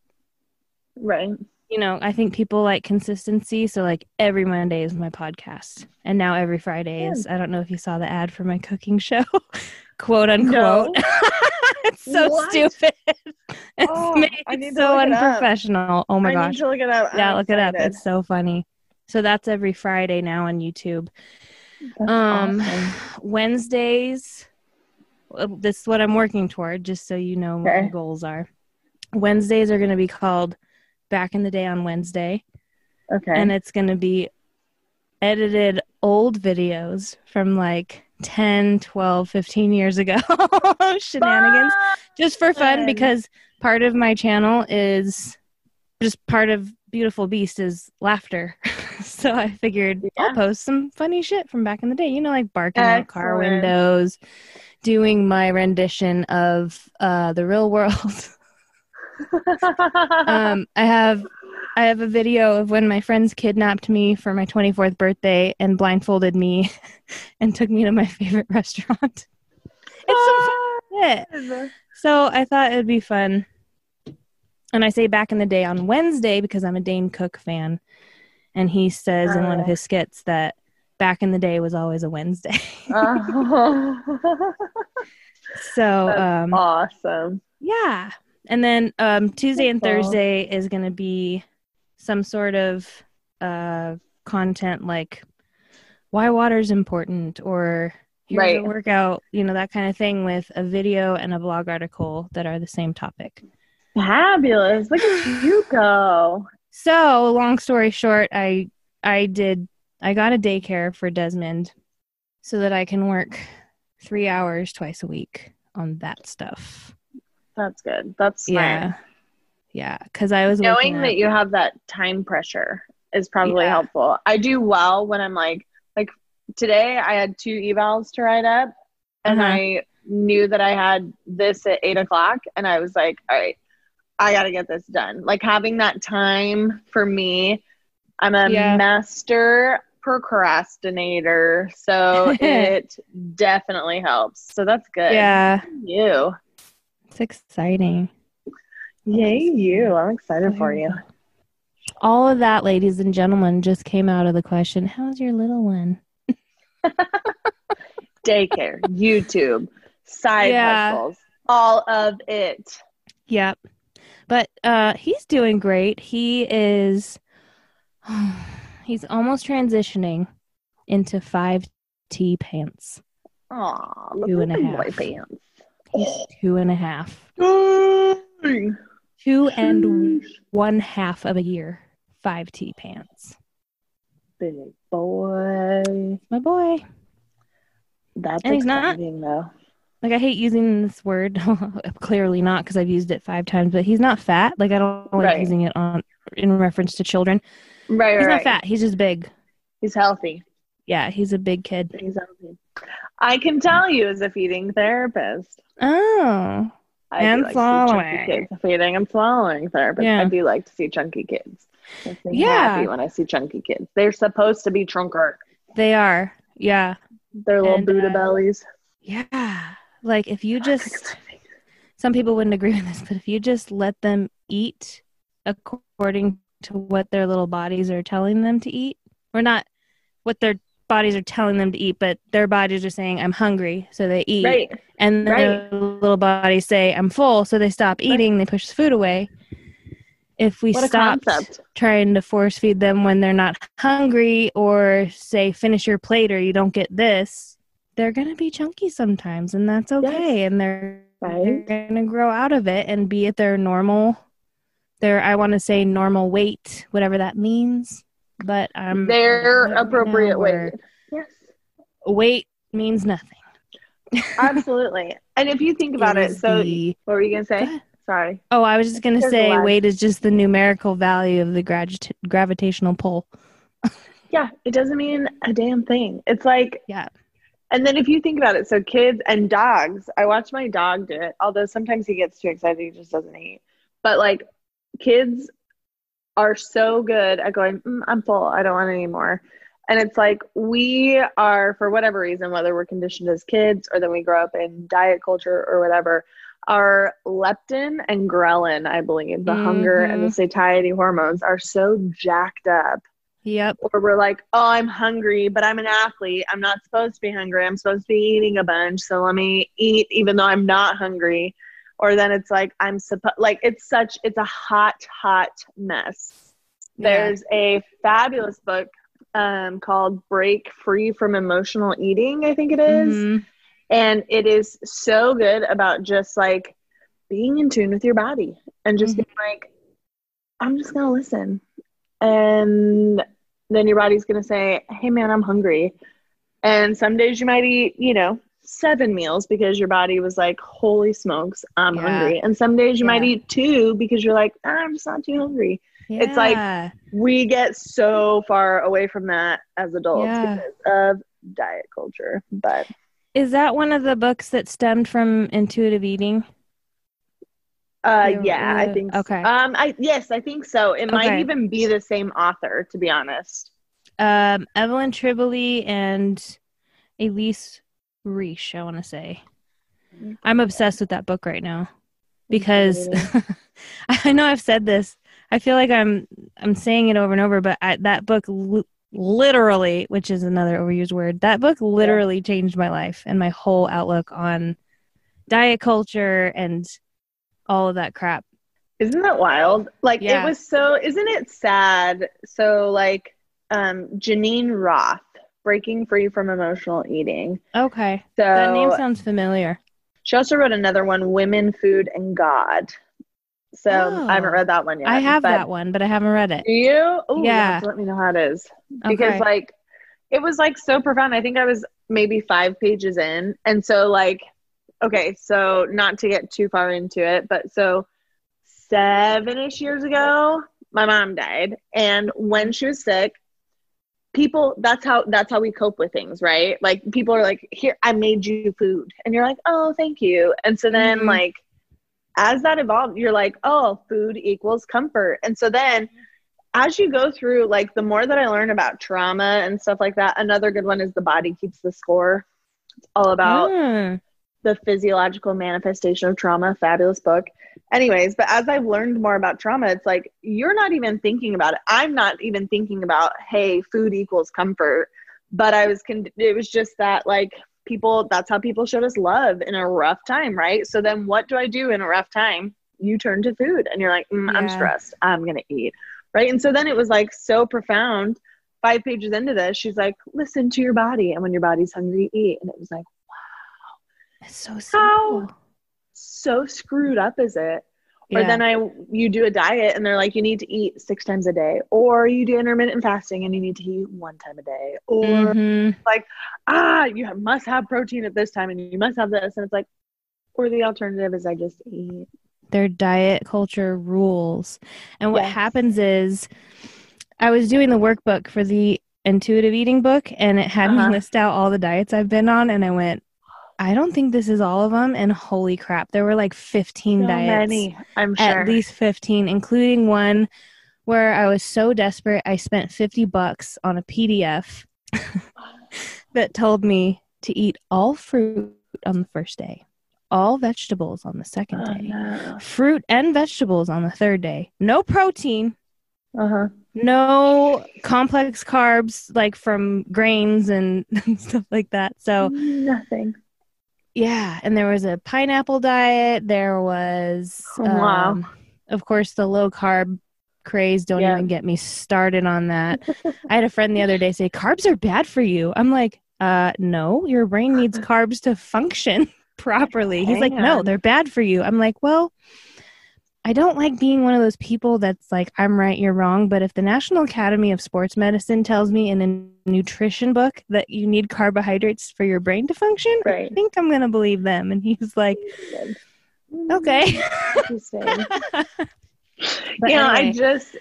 Right. you know, I think people like consistency. So like every Monday is my podcast. And now every Friday is I don't know if you saw the ad for my cooking show. quote unquote. It's so What? stupid. It's Oh, made I need to so look it up. unprofessional. Oh my I gosh. need to look it up. yeah, I'm look it up. It's so funny. So that's every Friday now on YouTube. That's um, awesome. Wednesdays, this is what I'm working toward, just so you know what my goals are. Wednesdays are going to be called Back in the Day on Wednesday, Okay. and it's going to be edited old videos from like 10, 12, 15 years ago. Shenanigans. Just for fun Fun. because part of my channel is just part of Beautiful Beast is laughter. so I figured Yeah. I'll post some funny shit from back in the day. You know, like barking at car windows, doing my rendition of uh, the real world. um, I have I have a video of when my friends kidnapped me for my 24th birthday and blindfolded me and took me to my favorite restaurant. It's some fun. So I thought it would be fun. And I say back in the day on Wednesday because I'm a Dane Cook fan. And he says in one of his skits that back in the day was always a Wednesday. Oh. so um awesome. yeah. And then um Tuesday and Thursday is gonna be some sort of uh content like why water is important or here's Right. a workout, you know, that kind of thing with a video and a blog article that are the same topic. Fabulous. Look at you go. So, long story short, I I did I got a daycare for Desmond so that I can work 3 hours twice a week on that stuff. That's good. That's smart. Yeah. Yeah, cuz I was Knowing that you have that time pressure is probably Yeah. helpful. I do well when I'm like, like today I had two evals to write up and Uh-huh. I knew that I had this at eight o'clock and I was like, all right, I got to get this done. Like having that time for me, I'm a Yeah. master procrastinator. So it definitely helps. So that's good. Yeah, You. It's exciting. Yay, you. I'm excited for you. All of that, ladies and gentlemen, just came out of the question, how's your little one? daycare, YouTube, side Yeah. hustles, all of it. Yep. But uh he's doing great. He is he's almost transitioning into 5T pants. Aw, look Two and a boy pants. Two and a half. Dang. Two and one half of a year. 5T pants. Big boy. My boy. That's And he's not- though. Like I hate using this word. Clearly not because I've used it five times, but he's not fat. Like I don't like Right. using it on in reference to children. Right, right. He's not right. fat. He's just big. He's healthy. Yeah, he's a big kid. He's healthy. I can tell you as a feeding therapist. Oh. I And like to see chunky swallowing. kids. Feeding and swallowing therapist. Yeah. I do like to see chunky kids. Yeah. happy when I see chunky kids. They're supposed to be trunker. They are. Yeah. Their little And, Buddha uh, bellies. Yeah. Like if you just some people wouldn't agree with this, but if you just let them eat according to what their little bodies are telling them to eat, or not what their bodies are telling them to eat, but their bodies are saying, I'm hungry, so they eat. Right. And then Right. their little bodies say, I'm full, so they stop eating, they push the food away. If we What a stopped concept. trying to force feed them when they're not hungry or say, finish your plate or you don't get this, they're going to be chunky sometimes, and that's okay. And they're Right. they're going to grow out of it and be at their normal their i want to say normal weight whatever that means but um, i'm Their I'm at a point now appropriate where weight. Yes. weight means nothing Absolutely. and if you think about it, so the- what were you gonna say? Sorry. oh i was just going to There's say weight is just the numerical value of the gravita- gravitational pull Yeah, it doesn't mean a damn thing. It's like Yeah. And then if you think about it, so kids and dogs, I watch my dog do it. Although sometimes he gets too excited, he just doesn't eat. But like kids are so good at going, mm, I'm full, I don't want any more. And it's like we are, for whatever reason, whether we're conditioned as kids or then we grow up in diet culture or whatever, our leptin and ghrelin, I believe, the mm-hmm. hunger and the mm-hmm. satiety hormones are so jacked up. Yep. Or we're like, oh, I'm hungry, but I'm an athlete. I'm not supposed to be hungry. I'm supposed to be eating a bunch. So let me eat even though I'm not hungry. Or then it's like, I'm supposed, like, it's such, it's a hot, hot mess. Yeah. There's a fabulous book um, called Break Free from Emotional Eating, I think it is. Mm-hmm. And it is so good about just like being in tune with your body and just mm-hmm. being like, I'm just to listen. And then your body's to say, hey, man, I'm hungry. And some days you might eat, you know, seven meals because your body was like, holy smokes, I'm yeah. hungry. And some days you yeah. might eat two because you're like, ah, I'm just not too hungry. Yeah. It's like we get so far away from that as adults because of diet culture. But is that one of the books that stemmed from intuitive eating? Uh, yeah, I think. Okay. So. Um, I yes, I think so. It okay. might even be the same author, to be honest. Um, Evelyn Tribole and Elyse Resch. I want to say. I'm obsessed with that book right now because I know I've said this. I feel like I'm I'm saying it over and over, but I, that book l- literally, which is another overused word, that book literally yeah. changed my life and my whole outlook on diet culture and all of that crap. Isn't that wild? Like yeah. it was so isn't it sad? So like um Geneen Roth, Breaking Free from Emotional Eating. Okay. So that name sounds familiar. She also wrote another one, Women, Food, and God. So oh, I haven't oh. read that one yet. I have that one, but I haven't read it. Do you? Ooh, yeah. let me know how it is. Because okay. like it was like so profound. I think I was maybe five pages in. And so like okay, so not to get too far into it, but so seven ish years ago, my mom died. And when she was sick, people that's how that's how we cope with things, right? Like people are like, Here, I made you food. And you're like, Oh, thank you. And so then mm-hmm. like as that evolved, you're like, oh, food equals comfort. And so then as you go through, like the more that I learn about trauma and stuff like that, another good one is The Body Keeps the Score. It's all about mm the physiological manifestation of trauma. Fabulous book. Anyways but as i've learned more about trauma it's like you're not even thinking about it. I'm not even thinking about hey food equals comfort. But i was con- it was just that like people that's how people showed us love in a rough time right? So then what do i do in a rough time? You turn to food and you're like mm, yeah. i'm stressed. I'm gonna eat. Right? And so then it was like so profound. Five pages into this she's like listen to your body and when your body's hungry eat. And it was like it's so simple. How so screwed up is it? Yeah. Or then I you do a diet and they're like you need to eat six times a day, or you do intermittent fasting and you need to eat one time a day, or mm-hmm. like ah you must have protein at this time and you must have this, and it's like, or the alternative is I just eat. Their diet culture rules, and what yes. happens is, I was doing the workbook for the intuitive eating book, and it had uh-huh. me list out all the diets I've been on, and I went, I don't think this is all of them. And holy crap, there were like 15 so diets. Many, I'm sure. At least 15, including one where I was so desperate, I spent 50 bucks on a PDF that told me to eat all fruit on the first day, all vegetables on the second oh, day, no. fruit and vegetables on the third day, no protein. Uh-huh. No complex carbs like from grains and stuff like that. So nothing yeah, and there was a pineapple diet. There was, oh, wow. Um, of course, the low carb craze. Don't yeah. even get me started on that. I had a friend the other day say, Carbs are bad for you. I'm like, uh, no, your brain needs carbs to function properly. He's like, no, they're bad for you. I'm like, well, I don't like being one of those people that's like, I'm right, you're wrong. But if the National Academy of Sports Medicine tells me in a nutrition book that you need carbohydrates for your brain to function, right. I think I'm going to believe them. And he's like, okay. Mm, yeah, anyway. I just,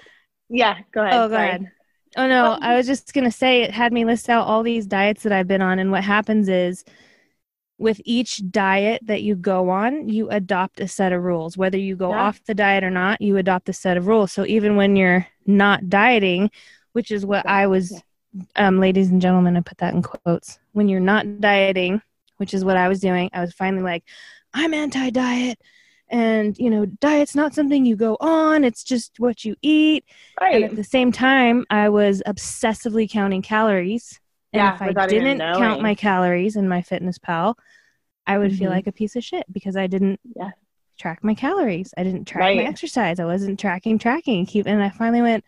yeah, go ahead. Oh, go Sorry. ahead. Oh, no, I was just going to say it had me list out all these diets that I've been on. And what happens is, with each diet that you go on, you adopt a set of rules. Whether you go yeah. off the diet or not, you adopt a set of rules. So even when you're not dieting, which is what I was, um, ladies and gentlemen, I put that in quotes. When you're not dieting, which is what I was doing, I was finally like, I'm anti diet. And, you know, diet's not something you go on, it's just what you eat. Right. And at the same time, I was obsessively counting calories. And Yeah, if I didn't count my calories in MyFitnessPal, I would feel Mhm. like a piece of shit because I didn't Yeah. track my calories. I didn't track my exercise. I wasn't tracking, tracking. Keep and I finally went,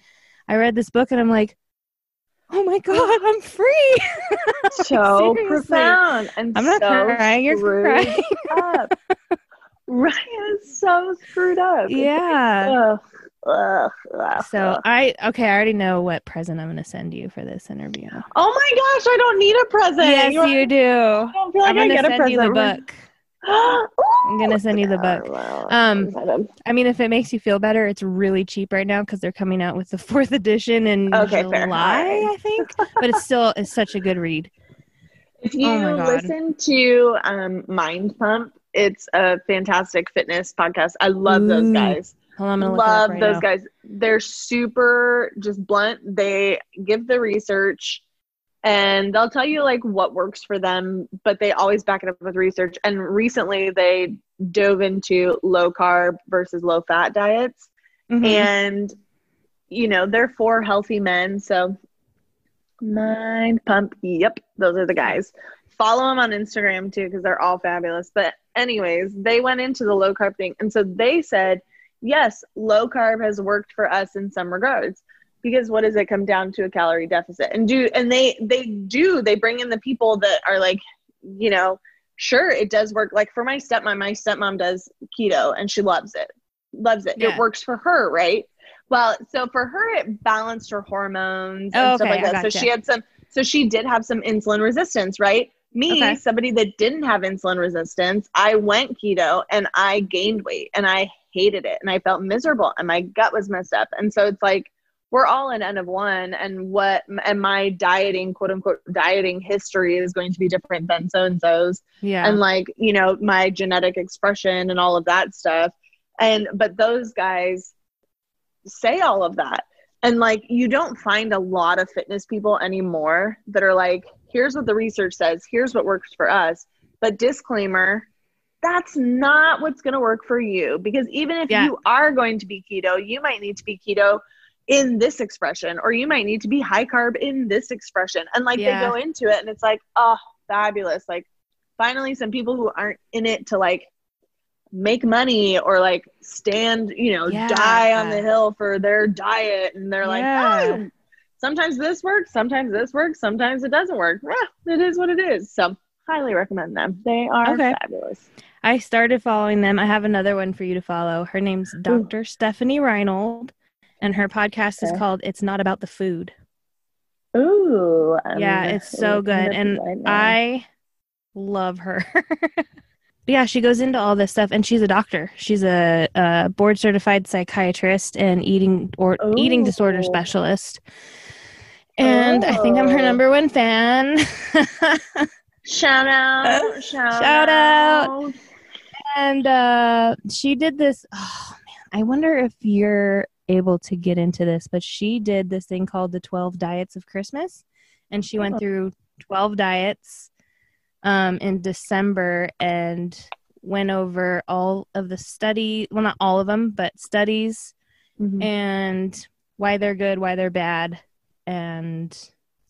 I read this book and I'm like, oh my God, I'm free. so profound and I'm not so crying, you're screwed crying. up. Ryan is so screwed up. yeah. Ugh, ugh, ugh, So ugh. I okay, I already know what present I'm gonna send you for this interview. Oh my gosh, I don't need a present. yes, You- you do. I don't feel like I'm gonna get a send present. you the book. I'm gonna send you the book. Um, I mean, if it makes you feel better, it's really cheap right now because they're coming out with the fourth edition in Okay, July, fair. I think. But it's still it's such a good read. If you Oh listen to um, Mind Pump, it's a fantastic fitness podcast. I love those guys. On, love right those now. guys. They're super just blunt. They give the research and they'll tell you like what works for them, but they always back it up with research. And recently they dove into low carb versus low fat diets. Mhm. And you know, they're for healthy men, so mind pump. Yep, those are the guys. Follow them on Instagram too because they're all fabulous. But anyways, they went into the low carb thing, and so they said, yes, low carb has worked for us in some regards. Because what does it come down to a calorie deficit? And do and they they do they bring in the people that are like you know sure it does work. Like for my stepmom my stepmom does keto and she loves it loves it. Yeah. it works for her right? Well so for her it balanced her hormones and Oh, stuff okay, like I that. So she had some so she did have some insulin resistance right me Okay. somebody that didn't have insulin resistance i went keto and i gained weight and i hated it and i felt miserable and my gut was messed up and so it's like we're all an N of one, and what and my dieting, quote unquote, dieting history is going to be different than so and so's, yeah. and like you know my genetic expression and all of that stuff, and but those guys say all of that, and like you don't find a lot of fitness people anymore that are like, here's what the research says, here's what works for us, but disclaimer. That's not what's going to work for you because even if Yeah. you are going to be keto, you might need to be keto in this expression or you might need to be high carb in this expression and like Yeah. they go into it and it's like oh fabulous like finally some people who aren't in it to like make money or like stand you know Yeah. die on the hill for their diet and they're like oh, sometimes this works sometimes this works sometimes it doesn't work Eh, it is what it is so highly recommend them they are Okay. fabulous I started following them. I have another one for you to follow. Her name's Dr. Stefani Reinold, and her podcast is called It's Not About the Food. Ooh, I'm yeah, it's so good. And right. I love her. yeah, she goes into all this stuff, and she's a doctor. She's a, a board certified psychiatrist and eating or eating disorder Oh. specialist. And I think I'm her Oh. number one fan. Shout out! Shout, Shout out. out! and uh she did this oh man i wonder if you're able to get into this but she did this thing called the 12 diets of christmas and she went Oh. through 12 diets um in december and went over all of the study well not all of them but studies Mhm. and why they're good why they're bad and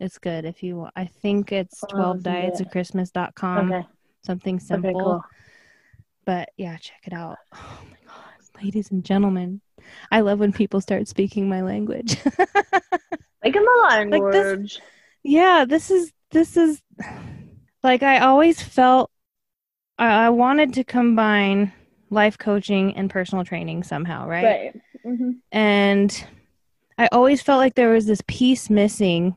it's good if you wa- i think it's Oh, 12 isn't diets of christmas.com Okay. something simple Okay. Cool. but yeah, check it out. Oh my god, ladies and gentlemen. I love when people start speaking my language. Like in the Like this- language. yeah, this is this is like I always felt I, I wanted to combine life coaching and personal training somehow, right? right. hmm And I always felt like there was this piece missing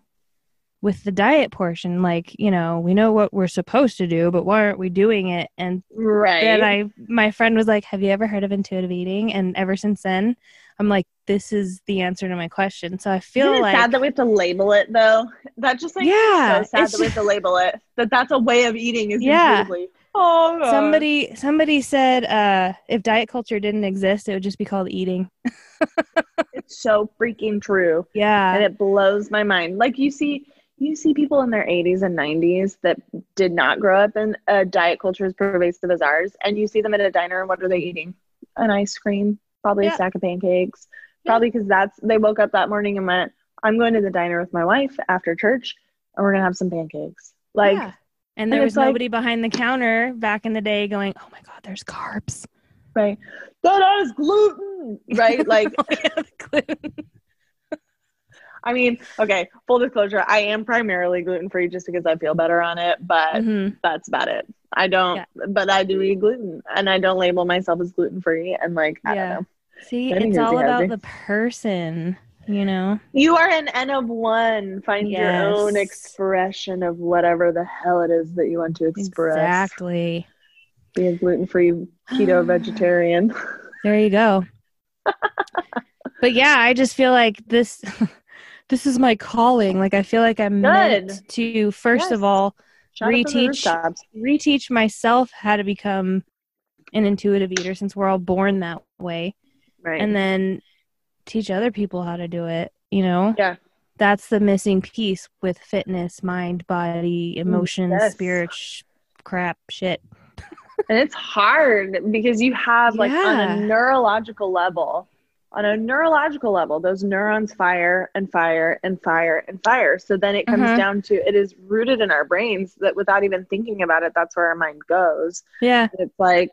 with the diet portion. Like, you know, we know what we're supposed to do, but why aren't we doing it? And Right. And I, my friend was like, "Have you ever heard of intuitive eating?" And ever since then, I'm like, "This is the answer to my question." So I feel Isn't like, sad that we have to label it though? That just like Yeah, so sad that we have to label it. That that's a way of eating is Yeah. intuitively. Oh God. somebody somebody said, uh, if diet culture didn't exist, it would just be called eating. it's so freaking true. Yeah, and it blows my mind. Like you see, you see people in their 80s and 90s that did not grow up in a diet culture as pervasive as ours, and you see them at a diner, and what are they eating? An ice cream, probably Yeah. a stack of pancakes, Yeah. probably because that's they woke up that morning and went, I'm going to the diner with my wife after church, and we're gonna have some pancakes. Like, Yeah. and and there was it's like- nobody behind the counter back in the day going, "Oh my god, there's carbs." right, that is gluten, right? Like, Oh, yeah, gluten. I mean, okay, full disclosure, I am primarily gluten free just because I feel better on it, but Mhm. that's about it. I don't, Yeah. but I do eat gluten and I don't label myself as gluten free. And like, I Yeah. don't know. See, it's all about the person, you know. You are an N of one. Find your own expression of whatever the hell it is that you want to express. Exactly. Be a gluten free keto vegetarian. There you go. but yeah, I just feel like this this is my calling. Like I feel like I'm meant to first of all Shout out Reteach. reteach myself how to become an intuitive eater since we're all born that way Right. and then teach other people how to do it, you know? Yeah. That's the missing piece with fitness, mind, body, mm, emotions, yes. spirit, sh- crap, shit. and it's hard because you have like on a neurological level on a neurological level those neurons fire and fire and fire and fire. So then it comes Mhm. down to it is rooted in our brains that without even thinking about it that's where our mind goes. Yeah. it's like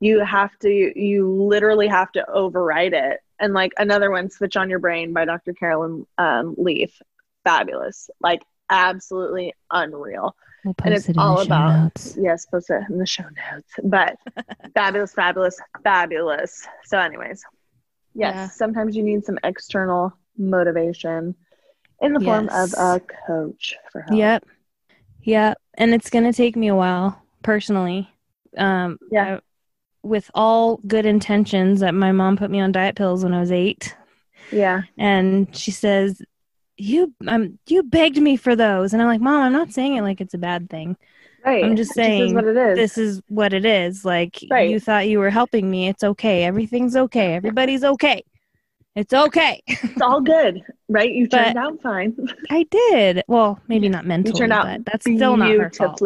you have to you literally have to override it. And like another one switch on your brain by dr carolyn um, leaf. Fabulous. Like absolutely unreal. We'll and it's it in all the show about notes. yes post it in the show notes. But fabulous fabulous fabulous. So anyways yes Yeah. sometimes you need some external motivation in the form of a coach for help Yep. Yep. And it's going to take me a while, personally. Um, Yeah. I- with all good intentions, that my mom put me on diet pills when I was eight. yeah and she says you um you begged me for those and i'm like mom i'm not saying it like it's a bad thing right. I'm just This is saying what it is. this is what it is. Like Right. you thought you were helping me. It's okay. Everything's okay. Everybody's okay. It's okay. It's all good right? You But- turned out fine. I did. Well maybe not mentally. you mentally turned out but that's still not her fault.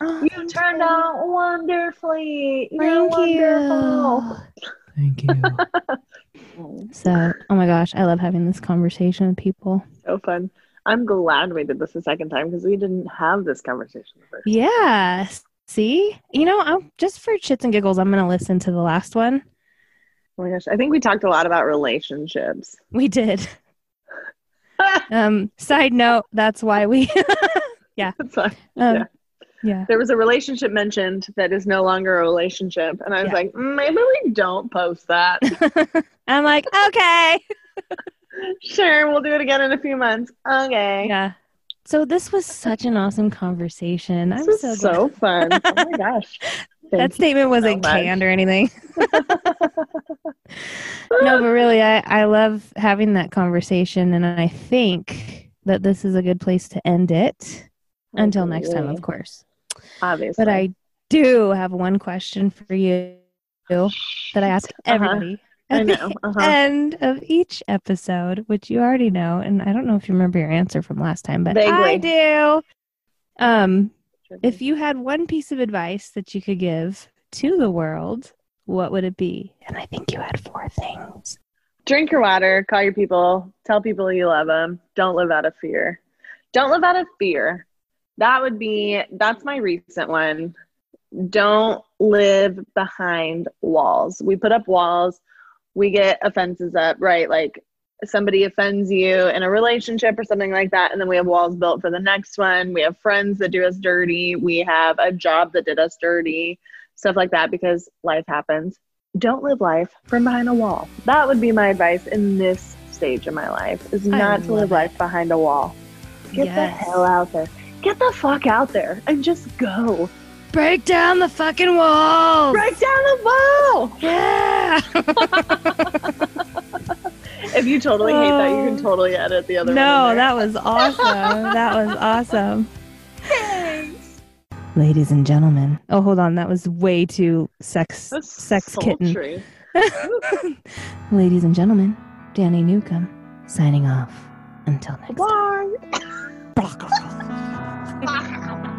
Oh, you turned out wonderfully. You're thank wonderful. You thank you. So oh my gosh i love having this conversation with people. So fun i'm glad we did this a second time because we didn't have this conversation first Yeah. See, you know, I'm just for shits and giggles. I'm gonna listen to the last one. Oh my gosh, I think we talked a lot about relationships. We did. Um. Side note. That's why we. It's fine. um, Yeah. yeah. there was a relationship mentioned that is no longer a relationship, and I was Yeah. like, "Mm, maybe we don't post that. I'm like, okay. Sure, we'll do it again in a few months. Okay. Yeah. So this was such an awesome conversation. I'm This so so fun. Oh my gosh. that statement wasn't so canned or anything. no, but really, I, I love having that conversation, and I think that this is a good place to end it. Until next time, of course. Obviously. But I do have one question for you that I ask Uh-huh. I know. the Uh-huh. end of each episode, which you already know, and I don't know if you remember your answer from last time, but I do. Um, if you had one piece of advice that you could give to the world, what would it be? And I think you had four things. drink your water, call your people, tell people you love them. Don't live out of fear. Don't live out of fear. That would be, that's my recent one. Don't live behind walls. We put up walls, we get offenses up, right? Like somebody offends you in a relationship or something like that. And then we have walls built for the next one. We have friends that do us dirty. We have a job that did us dirty, stuff like that, because life happens don't live life from behind a wall. That would be my advice in this stage of my life is not to live life behind a wall. Get the hell out there. Get the fuck out there and just go. Break down the fucking wall. Break down the wall. Yeah. If you totally hate that, you can Oh. totally edit the other no, one. in there. that was awesome. that was awesome. Thanks. Ladies and gentlemen. Oh, hold on. That was way too sex That's sex kitten. Ladies and gentlemen, Dani Newcombe signing off. Until next time. Bye. Blah, blah, blah.